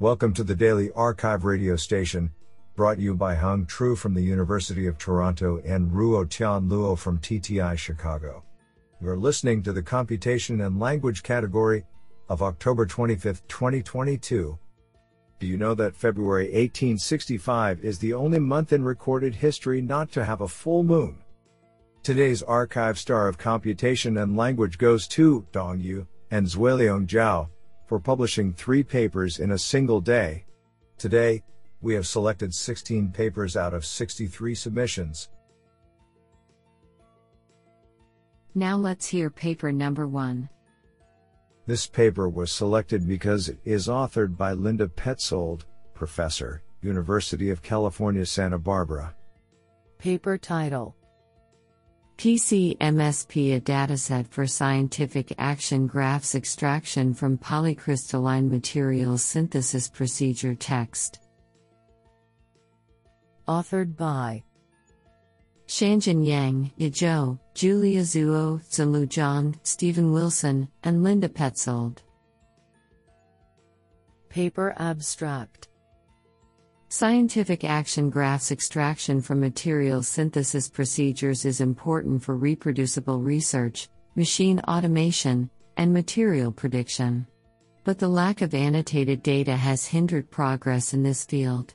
Welcome to the Daily Archive radio station, brought you by Hung Tru from the University of Toronto and Ruo Tian Luo from TTI Chicago. You're listening to the Computation and Language category of October 25, 2022. Do you know that February 1865 is the only month in recorded history not to have a full moon? Today's archive star of computation and language goes to Dong Yu and Zueliong Zhao for publishing three papers in a single day. Today, we have selected 16 papers out of 63 submissions. Now let's hear paper number one. This paper was selected because it is authored by Linda Petzold, Professor, University of California, Santa Barbara. Paper title PCMSP A dataset for scientific action graphs extraction from polycrystalline materials synthesis procedure text. Authored by Shanjin Yang, Yazhou, Julia Zuo, Zilu Zhang, Stephen Wilson, and Linda Petzold. Paper Abstract Scientific action graphs extraction from material synthesis procedures is important for reproducible research, machine automation, and material prediction. But the lack of annotated data has hindered progress in this field.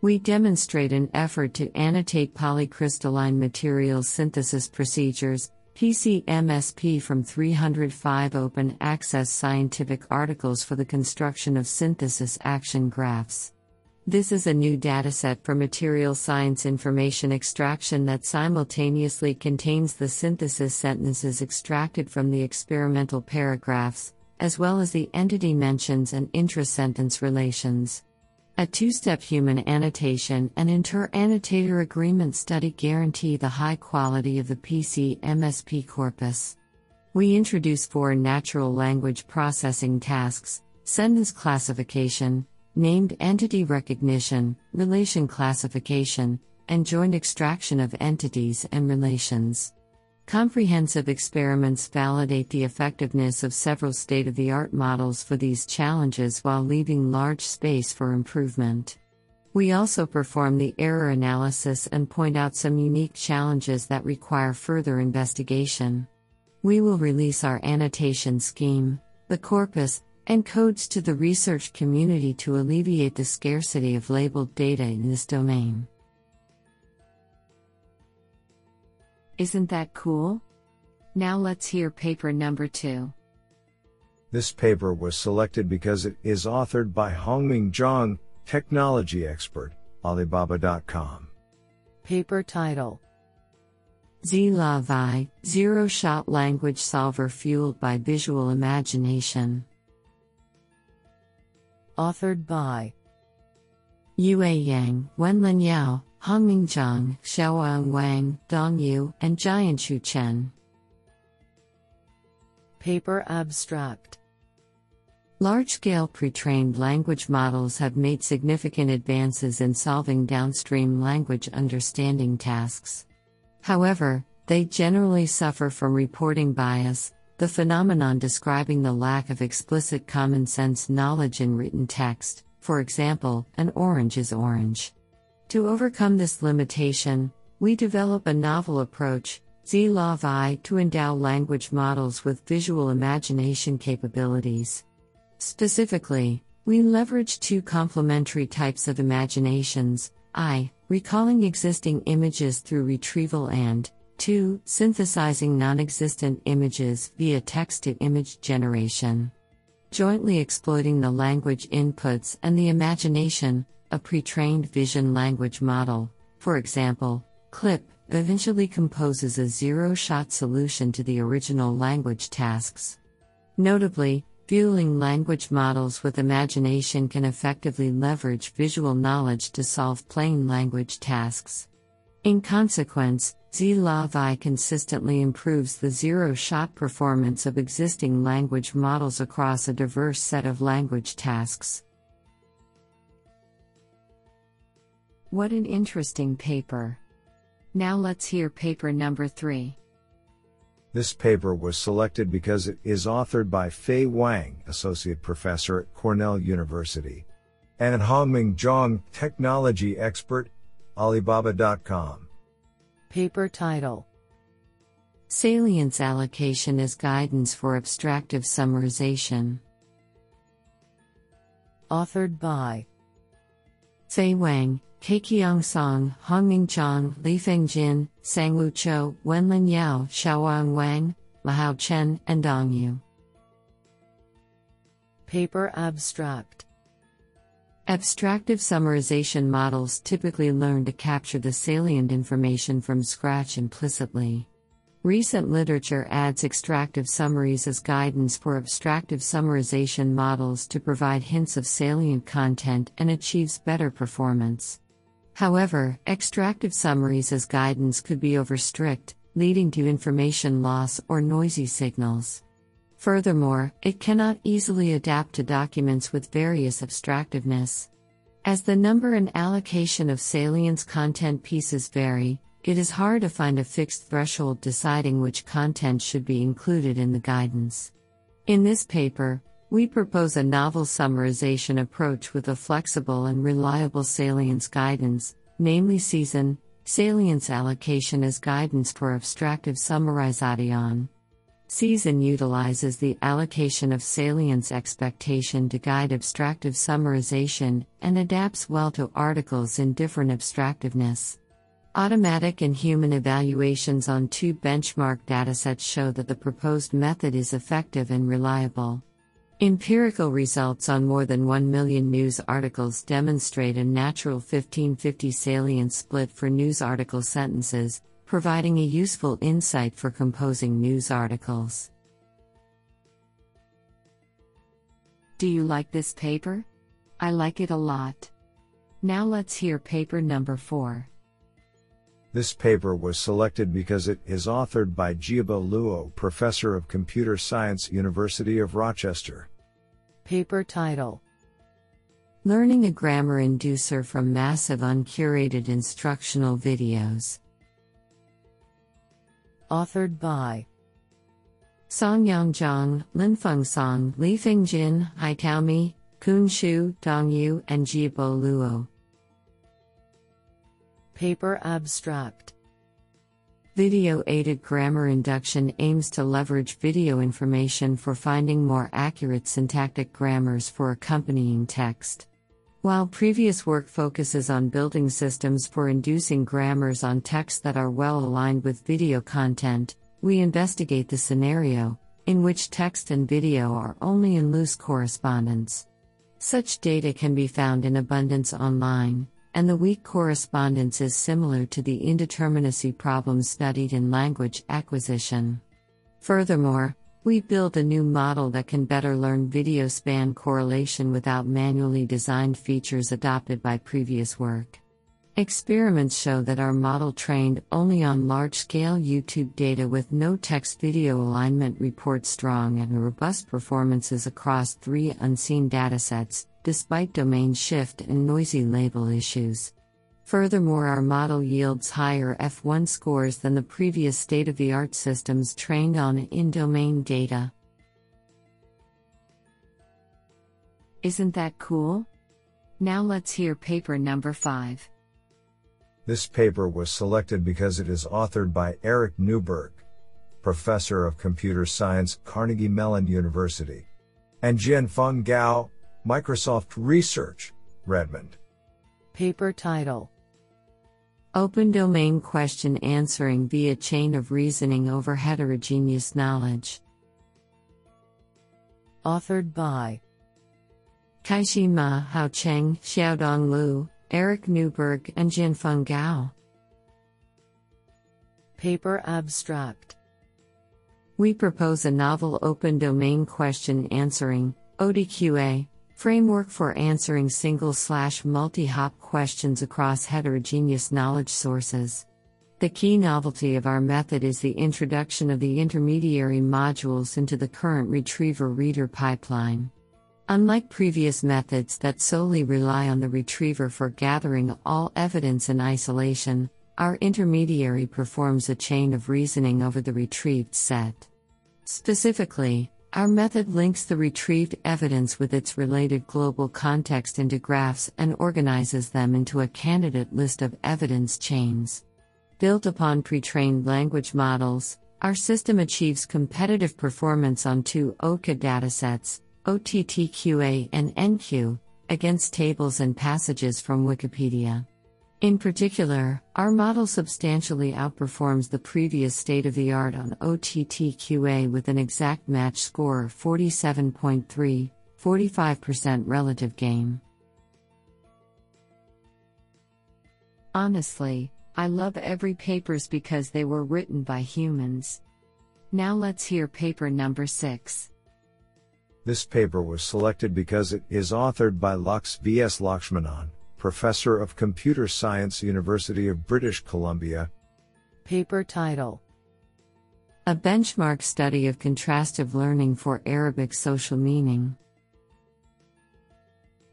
We demonstrate an effort to annotate polycrystalline materials synthesis procedures, PCMSP, from 305 open access scientific articles for the construction of synthesis action graphs. This is a new dataset for material science information extraction that simultaneously contains the synthesis sentences extracted from the experimental paragraphs, as well as the entity mentions and intra-sentence relations. A two-step human annotation and inter-annotator agreement study guarantee the high quality of the PC-MSP corpus. We introduce four natural language processing tasks, sentence classification, named entity recognition, relation classification, and joint extraction of entities and relations. Comprehensive experiments validate the effectiveness of several state of the art models for these challenges while leaving large space for improvement. We also perform the error analysis and point out some unique challenges that require further investigation. We will release our annotation scheme, the corpus, and codes to the research community to alleviate the scarcity of labeled data in this domain. Isn't that cool? Now let's hear paper number two. This paper was selected because it is authored by Hongming Zhang, technology expert, Alibaba.com. Paper title ZLaVi, Zero Shot Language Solver Fueled by Visual Imagination authored by Yue Yang, Wenlin Yao, Hongming Zhang, Xiaoyang Wang, Dong Yu, and Jianshu Chen. Paper Abstract Large scale pre trained language models have made significant advances in solving downstream language understanding tasks. However, they generally suffer from reporting bias, the phenomenon describing the lack of explicit common sense knowledge in written text, for example, an orange is orange. To overcome this limitation, we develop a novel approach, ZLaVi, to endow language models with visual imagination capabilities. Specifically, we leverage two complementary types of imaginations I, recalling existing images through retrieval, and 2. Synthesizing non existent images via text to image generation. Jointly exploiting the language inputs and the imagination, a pre trained vision language model, for example, CLIP, eventually composes a zero shot solution to the original language tasks. Notably, fueling language models with imagination can effectively leverage visual knowledge to solve plain language tasks. In consequence, ZLaVi consistently improves the zero shot performance of existing language models across a diverse set of language tasks. What an interesting paper! Now let's hear paper number three. This paper was selected because it is authored by Fei Wang, Associate Professor at Cornell University. and Hongming Zhang, technology expert, Alibaba.com. Paper title Salience Allocation as Guidance for Abstractive Summarization. Authored by Fei Wang, Kaiqiang Song, Hongming Zhang, Lifeng Jin, Sangwoo Cho, Wenlin Yao, Xiaowang Wang, Lahao Chen, and Dong Yu. Paper Abstract Abstractive summarization models typically learn to capture the salient information from scratch implicitly. Recent literature adds extractive summaries as guidance for abstractive summarization models to provide hints of salient content and achieves better performance. However, extractive summaries as guidance could be overstrict, leading to information loss or noisy signals. Furthermore, it cannot easily adapt to documents with various abstractiveness. As the number and allocation of salience content pieces vary, it is hard to find a fixed threshold deciding which content should be included in the guidance. In this paper, we propose a novel summarization approach with a flexible and reliable salience guidance, namely season, salience allocation as guidance for abstractive summarization. Season utilizes the allocation of salience expectation to guide abstractive summarization and adapts well to articles in different abstractiveness. Automatic and human evaluations on two benchmark datasets show that the proposed method is effective and reliable. Empirical results on more than 1 million news articles demonstrate a natural 1550 salience split for news article sentences, providing a useful insight for composing news articles. Do you like this paper? I like it a lot. Now let's hear paper number 4. This paper was selected because it is authored by Jiebo Luo, professor of computer science, University of Rochester. Paper title Learning a Grammar Inducer from Massive Uncurated Instructional Videos. Authored by Songyang Zhang, Linfeng Song, Lifeng Jin, Haitao Mi, Kun Shu, Dong Yu, and Jiebo Luo. Paper Abstract Video aided grammar induction aims to leverage video information for finding more accurate syntactic grammars for accompanying text. While previous work focuses on building systems for inducing grammars on texts that are well aligned with video content, we investigate the scenario in which text and video are only in loose correspondence. Such data can be found in abundance online and the weak correspondence is similar to the indeterminacy problem studied in language acquisition. Furthermore, we build a new model that can better learn video span correlation without manually designed features adopted by previous work. Experiments show that our model trained only on large scale YouTube data with no text video alignment reports strong and robust performances across three unseen datasets, despite domain shift and noisy label issues. Furthermore, our model yields higher F1 scores than the previous state of the art systems trained on in domain data. Isn't that cool? Now let's hear paper number 5. This paper was selected because it is authored by Eric Nyberg, professor of computer science, Carnegie Mellon University, and Jianfeng Gao, Microsoft Research, Redmond. Paper title Open Domain Question Answering via Chain of Reasoning over Heterogeneous Knowledge. Authored by Kaixin Ma Hao Cheng, Xiaodong Liu, Eric Nyberg, and Jianfeng Gao. Paper Abstract We propose a novel open domain question answering, ODQA, Framework for answering single slash multi hop questions across heterogeneous knowledge sources. The key novelty of our method is the introduction of the intermediary modules into the current retriever reader pipeline. Unlike previous methods that solely rely on the retriever for gathering all evidence in isolation, our intermediary performs a chain of reasoning over the retrieved set. Specifically, Our method links the retrieved evidence with its related global context into graphs and organizes them into a candidate list of evidence chains. Built upon pre trained language models, our system achieves competitive performance on two OCA datasets, OTTQA and NQ, against tables and passages from Wikipedia. In particular, our model substantially outperforms the previous state of the art on OTTQA with an exact match score of 47.3, 45% relative gain. Honestly, I love every papers because they were written by humans. Now let's hear paper number 6. This paper was selected because it is authored by Laks V.S. Lakshmanan, Professor of Computer Science, University of British Columbia. Paper title A Benchmark Study of Contrastive Learning for Arabic Social Meaning.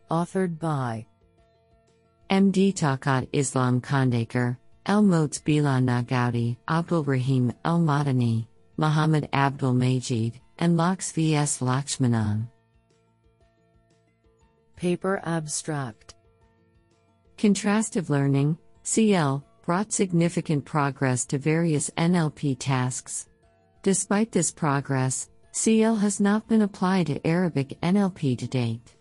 Authored by MD Taqat Islam Khondaker, El Moats Bila Nagoudi, Abdul Rahim El Madani, Muhammad Abdul-Mageed, and Laks V.S. Lakshmanan. Paper Abstract Contrastive learning, CL, brought significant progress to various NLP tasks. Despite this progress, CL has not been applied to Arabic NLP to date.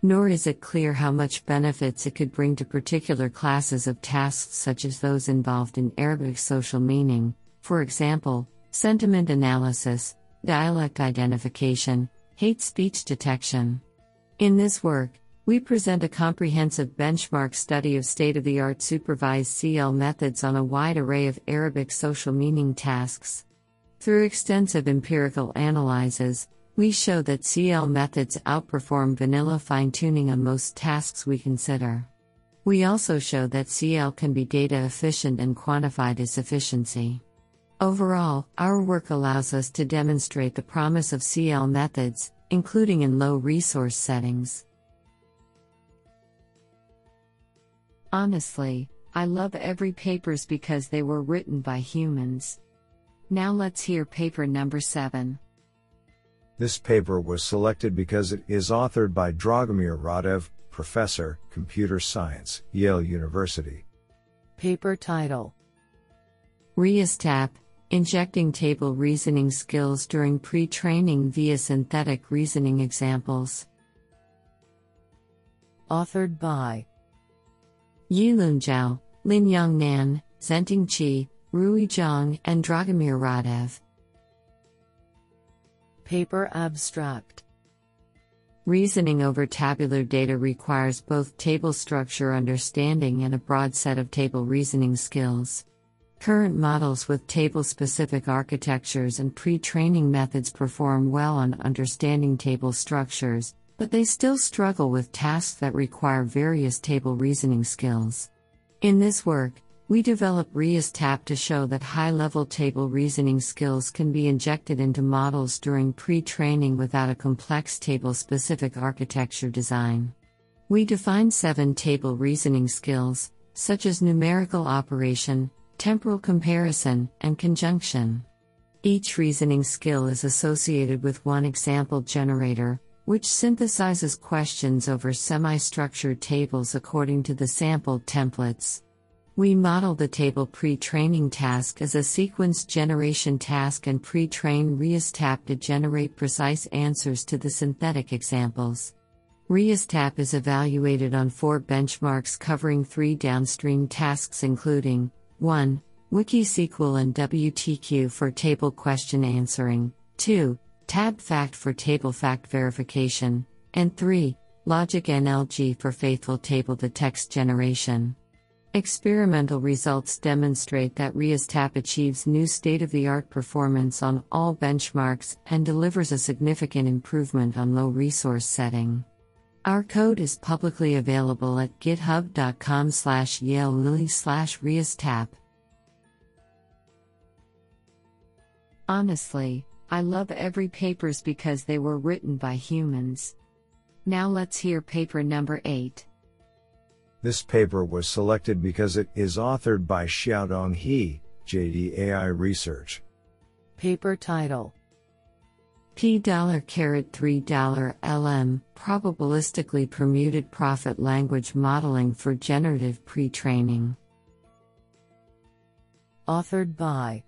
Nor is it clear how much benefits it could bring to particular classes of tasks such as those involved in Arabic social meaning, for example, sentiment analysis, dialect identification, hate speech detection. In this work, we present a comprehensive benchmark study of state of the art supervised CL methods on a wide array of Arabic social meaning tasks. Through extensive empirical analyses, we show that CL methods outperform vanilla fine tuning on most tasks we consider. We also show that CL can be data efficient and quantified as efficiency. Overall, our work allows us to demonstrate the promise of CL methods, including in low resource settings. Honestly, I love every papers because they were written by humans. Now let's hear paper number 7. This paper was selected because it is authored by Dragomir Radev, Professor, Computer Science, Yale University. Paper title ReasTAP Injecting Table Reasoning Skills During Pre Training via Synthetic Reasoning Examples. Authored by Yilun Zhao, Lin Yang Nan, Zhenting Qi, Rui Zhang, and Dragomir Radev. Paper Abstract Reasoning over tabular data requires both table structure understanding and a broad set of table reasoning skills. Current models with table specific architectures and pre training methods perform well on understanding table structures, but they still struggle with tasks that require various table reasoning skills. In this work, we develop ReasTAP to show that high level table reasoning skills can be injected into models during pre training without a complex table specific architecture design. We define seven table reasoning skills, such as numerical operation, temporal comparison, and conjunction. Each reasoning skill is associated with one example generator, which synthesizes questions over semi structured tables according to the sampled templates. We model the table pre training task as a sequence generation task and pre train ReasTAP to generate precise answers to the synthetic examples. ReasTAP is evaluated on four benchmarks covering three downstream tasks, including 1. WikiSQL and WTQ for table question answering, 2. Tab Fact for table fact verification, and 3. Logic NLG for faithful table to text generation. Experimental results demonstrate that ReasTAP achieves new state of the art performance on all benchmarks and delivers a significant improvement on low resource setting. Our code is publicly available at github.com slash yale lily slash ReasTAP. Honestly, I love every papers because they were written by humans. Now let's hear paper number 8. This paper was selected because it is authored by Xiaodong He, JD AI Research. Paper title P dollar caret 3 dollar LM probabilistically permuted prophet language modeling for generative pre-training. Authored by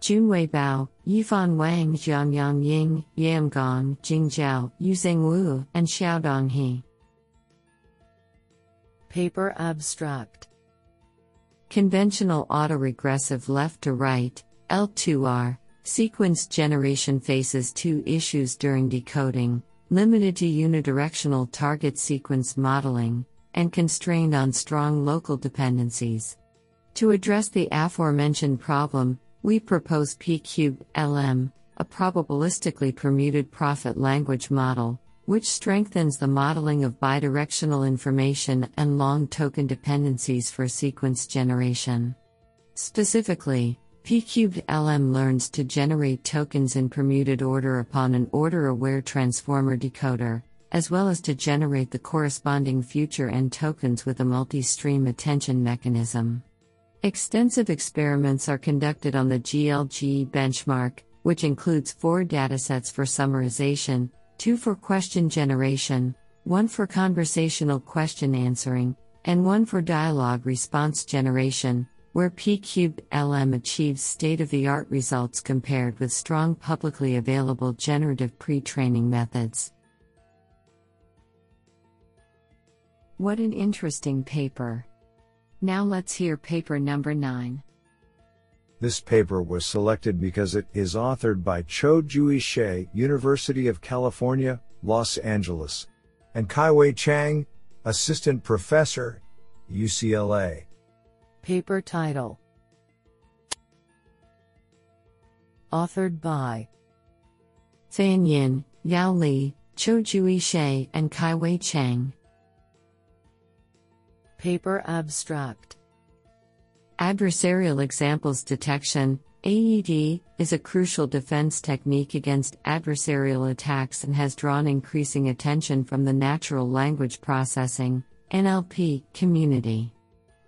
Junwei Bao, Yifan Wang, Jiangyang Ying, Yam Gong, Jing Zhao, Yuzheng Wu, and Xiaodong He. Paper Abstract Conventional autoregressive left to right, L2R, sequence generation faces two issues during decoding limited to unidirectional target sequence modeling, and constrained on strong local dependencies. To address the aforementioned problem, we propose P cubed LM, a probabilistically permuted prophet language model, which strengthens the modeling of bidirectional information and long token dependencies for sequence generation. Specifically, P cubed LM learns to generate tokens in permuted order upon an order aware transformer decoder, as well as to generate the corresponding future end tokens with a multi stream attention mechanism. Extensive experiments are conducted on the GLG benchmark, which includes four datasets for summarization, two for question generation, one for conversational question answering, and one for dialogue response generation where P-cubed LM achieves state-of-the-art results compared with strong publicly available generative pre-training methods. What an interesting paper. Now let's hear paper number 9. This paper was selected because it is authored by Cho Jui Hsieh, University of California, Los Angeles, and Kaiwei Chang, Assistant Professor, UCLA. Paper title Authored by Fan Yin, Yao Li, Cho Jui Hsieh, and Kaiwei Chang. Paper Abstract Adversarial Examples Detection AED is a crucial defense technique against adversarial attacks and has drawn increasing attention from the natural language processing NLP community.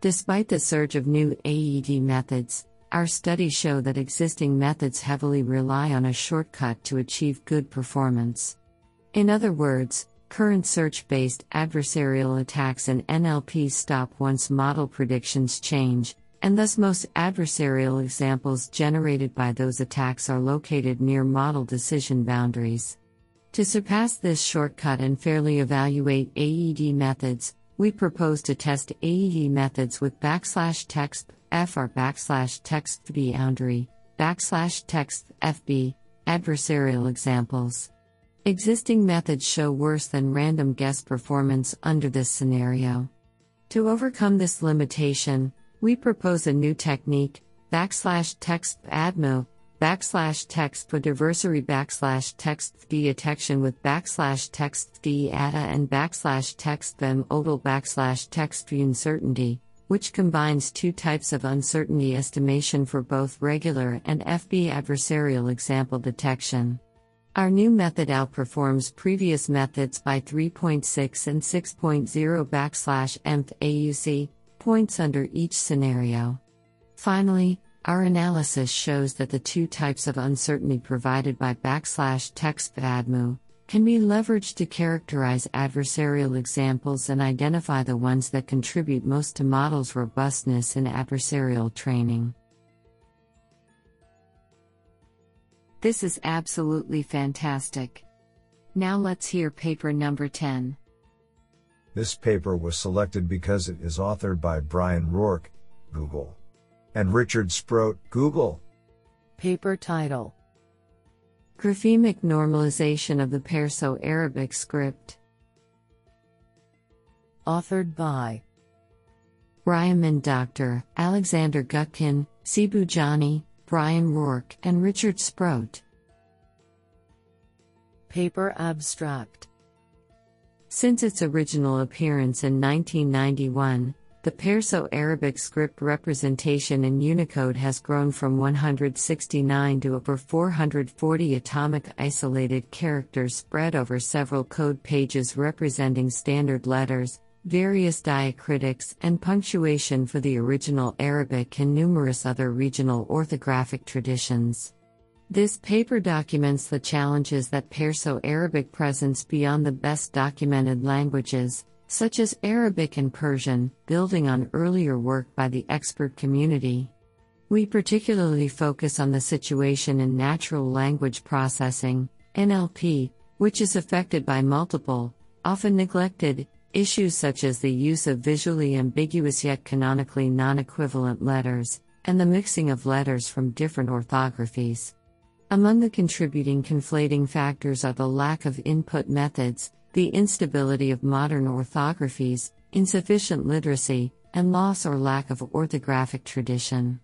Despite the surge of new AED methods, our studies show that existing methods heavily rely on a shortcut to achieve good performance. In other words, current search based adversarial attacks and NLP stop once model predictions change, and thus most adversarial examples generated by those attacks are located near model decision boundaries. To surpass this shortcut and fairly evaluate AED methods, we propose to test AED methods with backslash text fr backslash text boundary backslash text fb adversarial examples. Existing methods show worse than random guess performance under this scenario. To overcome this limitation, we propose a new technique, backslash text admo backslash text for diversity backslash text detection with backslash text data and backslash text them odal backslash text uncertainty, which combines two types of uncertainty estimation for both regular and FB adversarial example detection. Our new method outperforms previous methods by 3.6 and 6.0 backslash emp AUC points under each scenario. Finally, our analysis shows that the two types of uncertainty provided by backslash text admu can be leveraged to characterize adversarial examples and identify the ones that contribute most to models' robustness in adversarial training. This is absolutely fantastic. Now let's hear paper number 10. This paper was selected because it is authored by Brian Roark, Google and Richard Sproat, Google. Paper title Graphemic Normalization of the Perso Arabic Script. Authored by Ryan Dr. Alexander Gutkin, Cibu Johny, Brian Roark, and Richard Sproat. Paper Abstract Since its original appearance in 1991, the Perso Arabic script representation in Unicode has grown from 169 to over 440 atomic isolated characters spread over several code pages representing standard letters, various diacritics, and punctuation for the original Arabic and numerous other regional orthographic traditions. This paper documents the challenges that Perso Arabic presents beyond the best documented languages, such as Arabic and Persian, building on earlier work by the expert community. We particularly focus on the situation in natural language processing, NLP, which is affected by multiple, often neglected, issues such as the use of visually ambiguous yet canonically non equivalent letters, and the mixing of letters from different orthographies. Among the contributing conflating factors are the lack of input methods, the instability of modern orthographies, insufficient literacy, and loss or lack of orthographic tradition.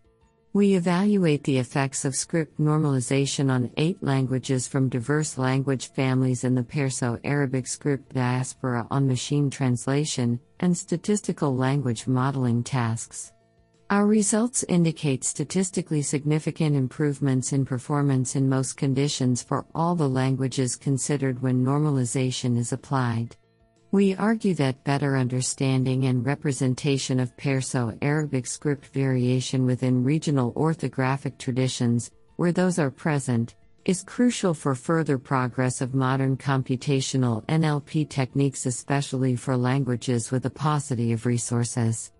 We evaluate the effects of script normalization on eight languages from diverse language families in the Perso Arabic script diaspora on machine translation and statistical language modeling tasks. Our results indicate statistically significant improvements in performance in most conditions for all the languages considered when normalization is applied. We argue that better understanding and representation of Perso Arabic script variation within regional orthographic traditions, where those are present, is crucial for further progress of modern computational NLP techniques, especially for languages with a paucity of resources.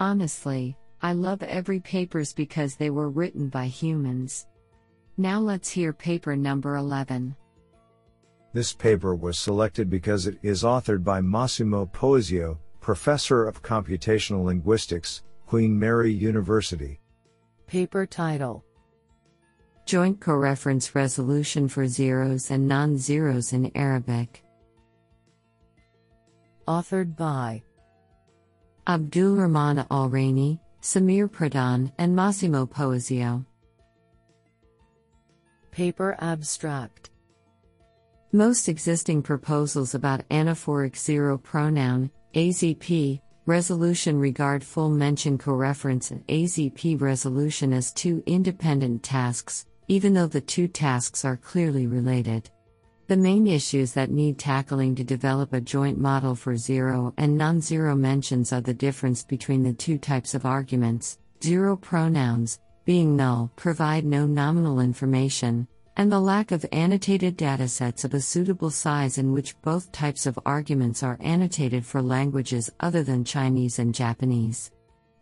Honestly, I love every papers because they were written by humans. Now let's hear paper number 11. This paper was selected because it is authored by Massimo Poesio, Professor of Computational Linguistics, Queen Mary University. Paper title Joint Coreference Resolution for Zeros and Non Zeros in Arabic. Authored by Abdul Rahman Al Raini, Sameer Pradhan, and Massimo Poesio. Paper Abstract Most existing proposals about anaphoric zero pronoun, AZP, resolution regard full mention coreference and AZP resolution as two independent tasks, even though the two tasks are clearly related. The main issues that need tackling to develop a joint model for zero and non zero mentions are the difference between the two types of arguments zero pronouns, being null, provide no nominal information, and the lack of annotated datasets of a suitable size in which both types of arguments are annotated for languages other than Chinese and Japanese.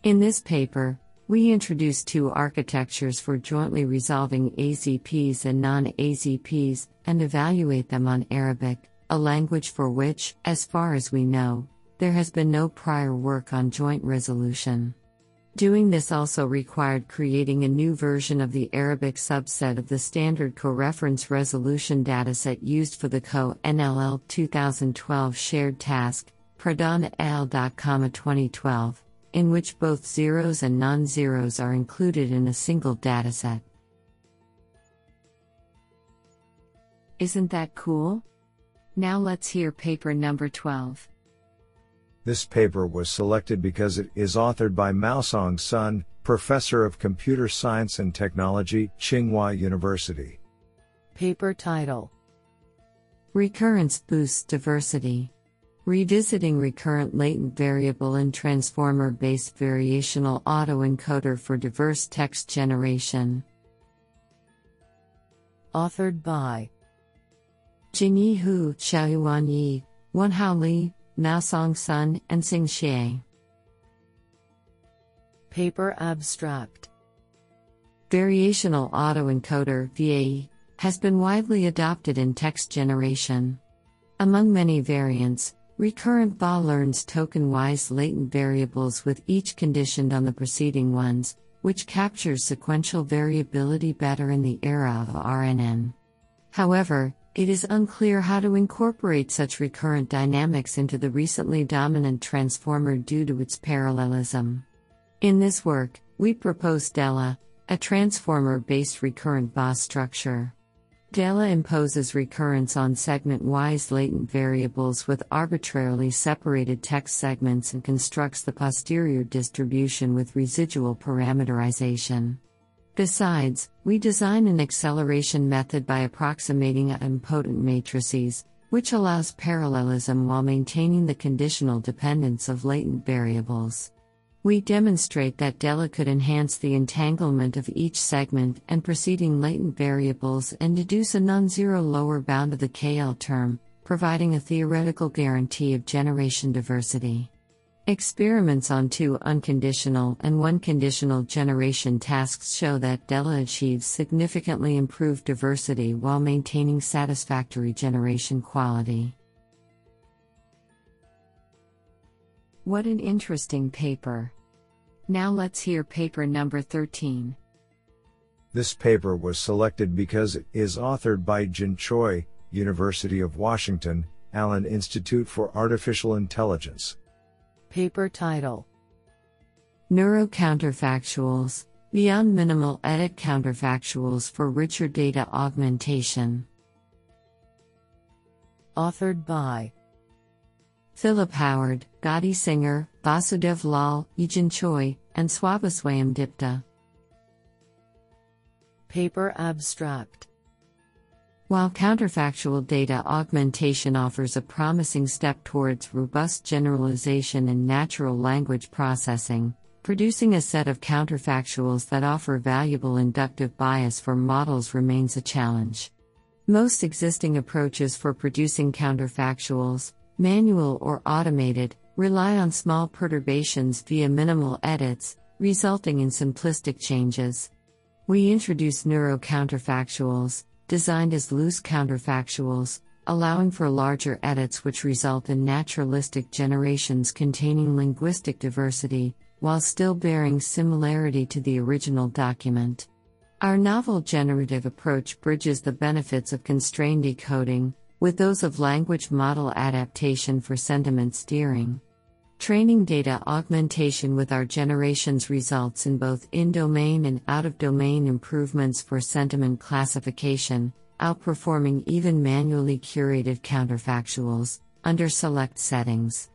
In this paper, we introduce two architectures for jointly resolving AZPs and non AZPs and evaluate them on Arabic, a language for which, as far as we know, there has been no prior work on joint resolution. Doing this also required creating a new version of the Arabic subset of the standard coreference resolution dataset used for the CoNLL 2012 shared task, Pradhan al. 2012 in which both zeros and non zeros are included in a single dataset. Isn't that cool? Now let's hear paper number 12. This paper was selected because it is authored by Maosong Sun, Professor of Computer Science and Technology, Tsinghua University. Paper title Recurrence Boosts Diversity. Revisiting recurrent latent variable and transformer based variational autoencoder for diverse text generation. Authored by Jingyi Hu, Xiaoyuan Yi, Wenhao Li, Maosong Sun, and Xing Xie. Paper Abstract Variational autoencoder VAE has been widely adopted in text generation. Among many variants, Recurrent VAE learns token wise latent variables with each conditioned on the preceding ones, which captures sequential variability better in the era of RNN. However, it is unclear how to incorporate such recurrent dynamics into the recently dominant transformer due to its parallelism. In this work, we propose DELLA, a transformer based recurrent VAE structure. DELLA imposes recurrence on segment wise latent variables with arbitrarily separated text segments and constructs the posterior distribution with residual parameterization. Besides, we design an acceleration method by approximating idempotent matrices, which allows parallelism while maintaining the conditional dependence of latent variables. We demonstrate that DELLA could enhance the entanglement of each segment and preceding latent variables and deduce a non zero lower bound of the KL term, providing a theoretical guarantee of generation diversity. Experiments on two unconditional and one conditional generation tasks show that Della achieves significantly improved diversity while maintaining satisfactory generation quality. What an interesting paper! Now let's hear paper number 13. This paper was selected because it is authored by Jin Choi, University of Washington, Allen Institute for Artificial Intelligence. Paper title Neurocounterfactuals Beyond Minimal Edit Counterfactuals for Richer Data Augmentation. Authored by Philip Howard, Gadi Singer, Vasudev Lal, Yejin Choi, and Swabha Swayamdipta. Paper Abstract While counterfactual data augmentation offers a promising step towards robust generalization and natural language processing, producing a set of counterfactuals that offer valuable inductive bias for models remains a challenge. Most existing approaches for producing counterfactuals, manual or automated, rely on small perturbations via minimal edits, resulting in simplistic changes. We introduce neuro counterfactuals, designed as loose counterfactuals, allowing for larger edits which result in naturalistic generations containing linguistic diversity, while still bearing similarity to the original document. Our novel generative approach bridges the benefits of constrained decoding, with those of language model adaptation for sentiment steering. Training data augmentation with our generations results in both in domain and out of domain improvements for sentiment classification, outperforming even manually curated counterfactuals under select settings.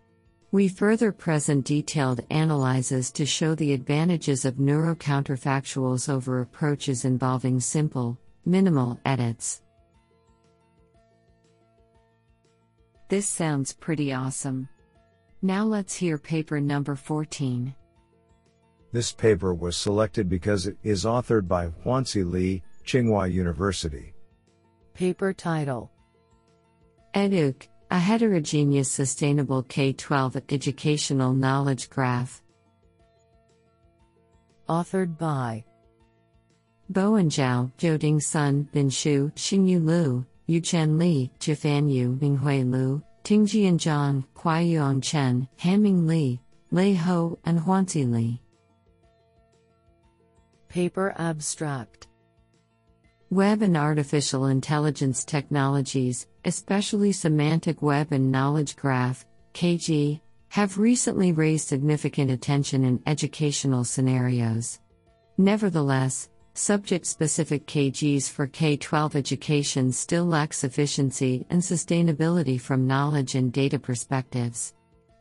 We further present detailed analyses to show the advantages of neuro counterfactuals over approaches involving simple, minimal edits. This sounds pretty awesome. Now let's hear paper number 14. This paper was selected because it is authored by Huanxi Li, Tsinghua University. Paper title EDUC, a heterogeneous sustainable K 12 educational knowledge graph. Authored by Bowen Zhao, Jiuding Sun, Bin Shu, Xingyu Liu, Yuchen Li, Jifan Yu, Minghui Liu, Tingjian Zhang, Kuaiyuan Chen, Hamming Li, Lei Ho, and Huanxi Li. Paper Abstract Web and artificial intelligence technologies, especially semantic web and knowledge graph, KG, have recently raised significant attention in educational scenarios. Nevertheless, subject specific KGs for K 12 education still lack sufficiency and sustainability from knowledge and data perspectives.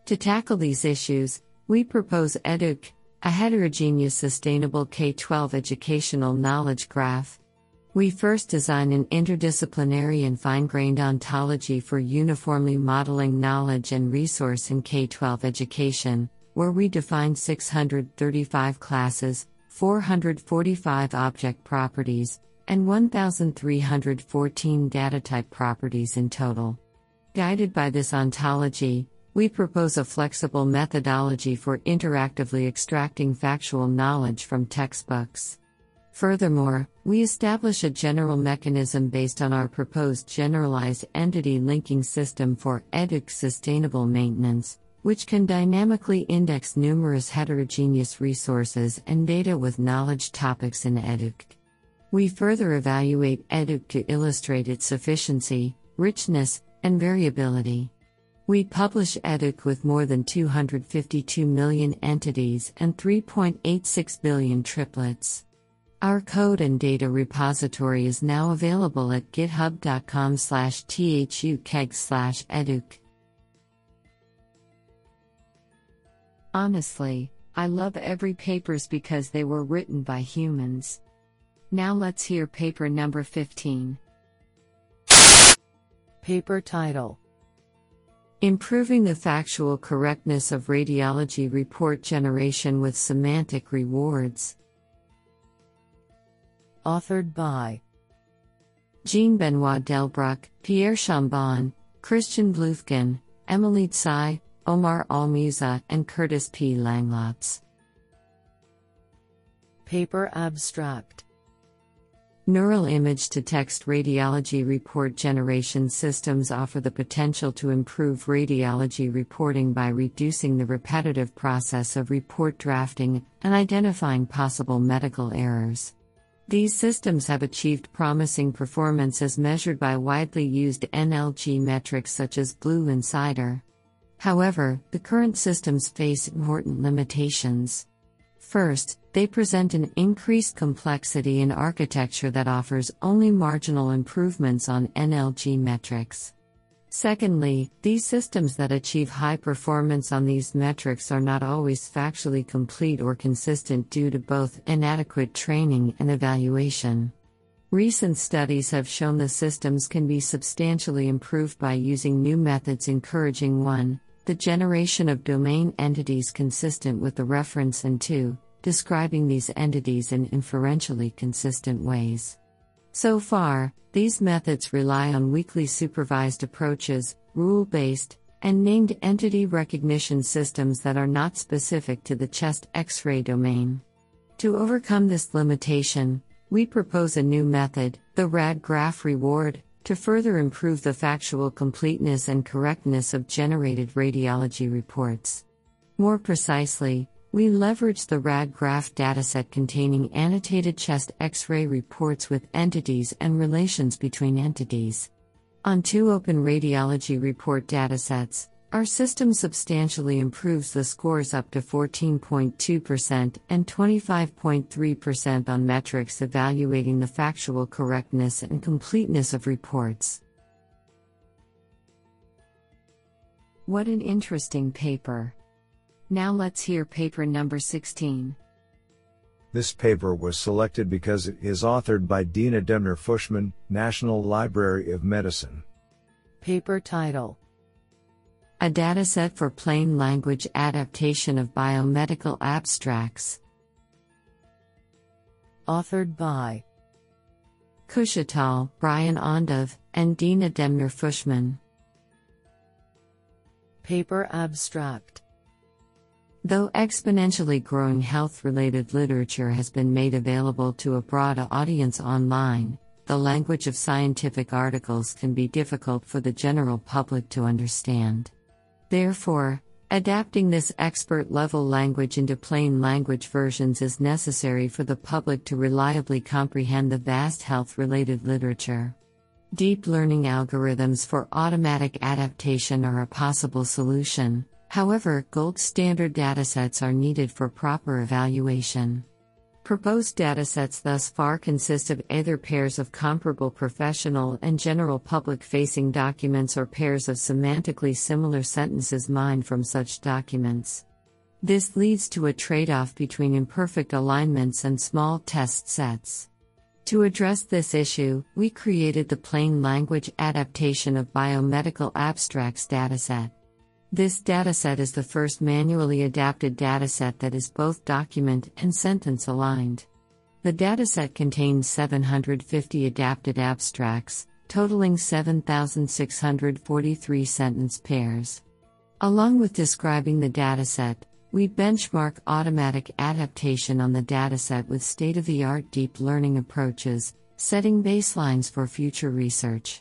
To tackle these issues, we propose EDUC, a heterogeneous sustainable K 12 educational knowledge graph. We first design an interdisciplinary and fine grained ontology for uniformly modeling knowledge and resource in K 12 education, where we define 635 classes, 445 object properties, and 1,314 data type properties in total. Guided by this ontology, we propose a flexible methodology for interactively extracting factual knowledge from textbooks. Furthermore, we establish a general mechanism based on our proposed generalized entity linking system for EDUC sustainable maintenance, which can dynamically index numerous heterogeneous resources and data with knowledge topics in EDUC. We further evaluate EDUC to illustrate its sufficiency, richness, and variability. We publish EDUC with more than 252 million entities and 3.86 billion triplets. Our code and data repository is now available at github.com slash thukeg slash educ. Honestly, I love every papers because they were written by humans. Now let's hear paper number 15. Paper title Improving the factual correctness of radiology report generation with semantic rewards. Authored by Jean Benoit Delbrouck, Pierre Chambon, Christian Bluthgen, Emily Tsai, Omar Almusa, and Curtis P. Langlotz. Paper Abstract Neural image to text radiology report generation systems offer the potential to improve radiology reporting by reducing the repetitive process of report drafting and identifying possible medical errors. These systems have achieved promising performance as measured by widely used NLG metrics such as BLEU and CIDEr. However, the current systems face important limitations. First, they present an increased complexity in architecture that offers only marginal improvements on NLG metrics. Secondly, these systems that achieve high performance on these metrics are not always factually complete or consistent due to both inadequate training and evaluation. Recent studies have shown the systems can be substantially improved by using new methods encouraging 1. The generation of domain entities consistent with the reference, and 2. Describing these entities in inferentially consistent ways. So far, these methods rely on weakly supervised approaches, rule based, and named entity recognition systems that are not specific to the chest X ray domain. To overcome this limitation, we propose a new method, the RadGraph reward, to further improve the factual completeness and correctness of generated radiology reports. More precisely, we leverage the RadGraph dataset containing annotated chest X ray reports with entities and relations between entities. On two open radiology report datasets, our system substantially improves the scores up to 14.2% and 25.3% on metrics evaluating the factual correctness and completeness of reports. What an interesting paper! Now let's hear paper number 16. This paper was selected because it is authored by Dina Demner Fushman, National Library of Medicine. Paper title A Dataset for Plain Language Adaptation of Biomedical Abstracts. Authored by Kush Attal, Brian Ondov, and Dina Demner Fushman. Paper Abstract Though exponentially growing health related literature has been made available to a broad audience online, the language of scientific articles can be difficult for the general public to understand. Therefore, adapting this expert level language into plain language versions is necessary for the public to reliably comprehend the vast health related literature. Deep learning algorithms for automatic adaptation are a possible solution. However, gold standard datasets are needed for proper evaluation. Proposed datasets thus far consist of either pairs of comparable professional and general public facing documents or pairs of semantically similar sentences mined from such documents. This leads to a trade off between imperfect alignments and small test sets. To address this issue, we created the Plain Language Adaptation of Biomedical Abstracts dataset. This dataset is the first manually adapted dataset that is both document and sentence aligned. The dataset contains 750 adapted abstracts, totaling 7,643 sentence pairs. Along with describing the dataset, we benchmark automatic adaptation on the dataset with state of the art deep learning approaches, setting baselines for future research.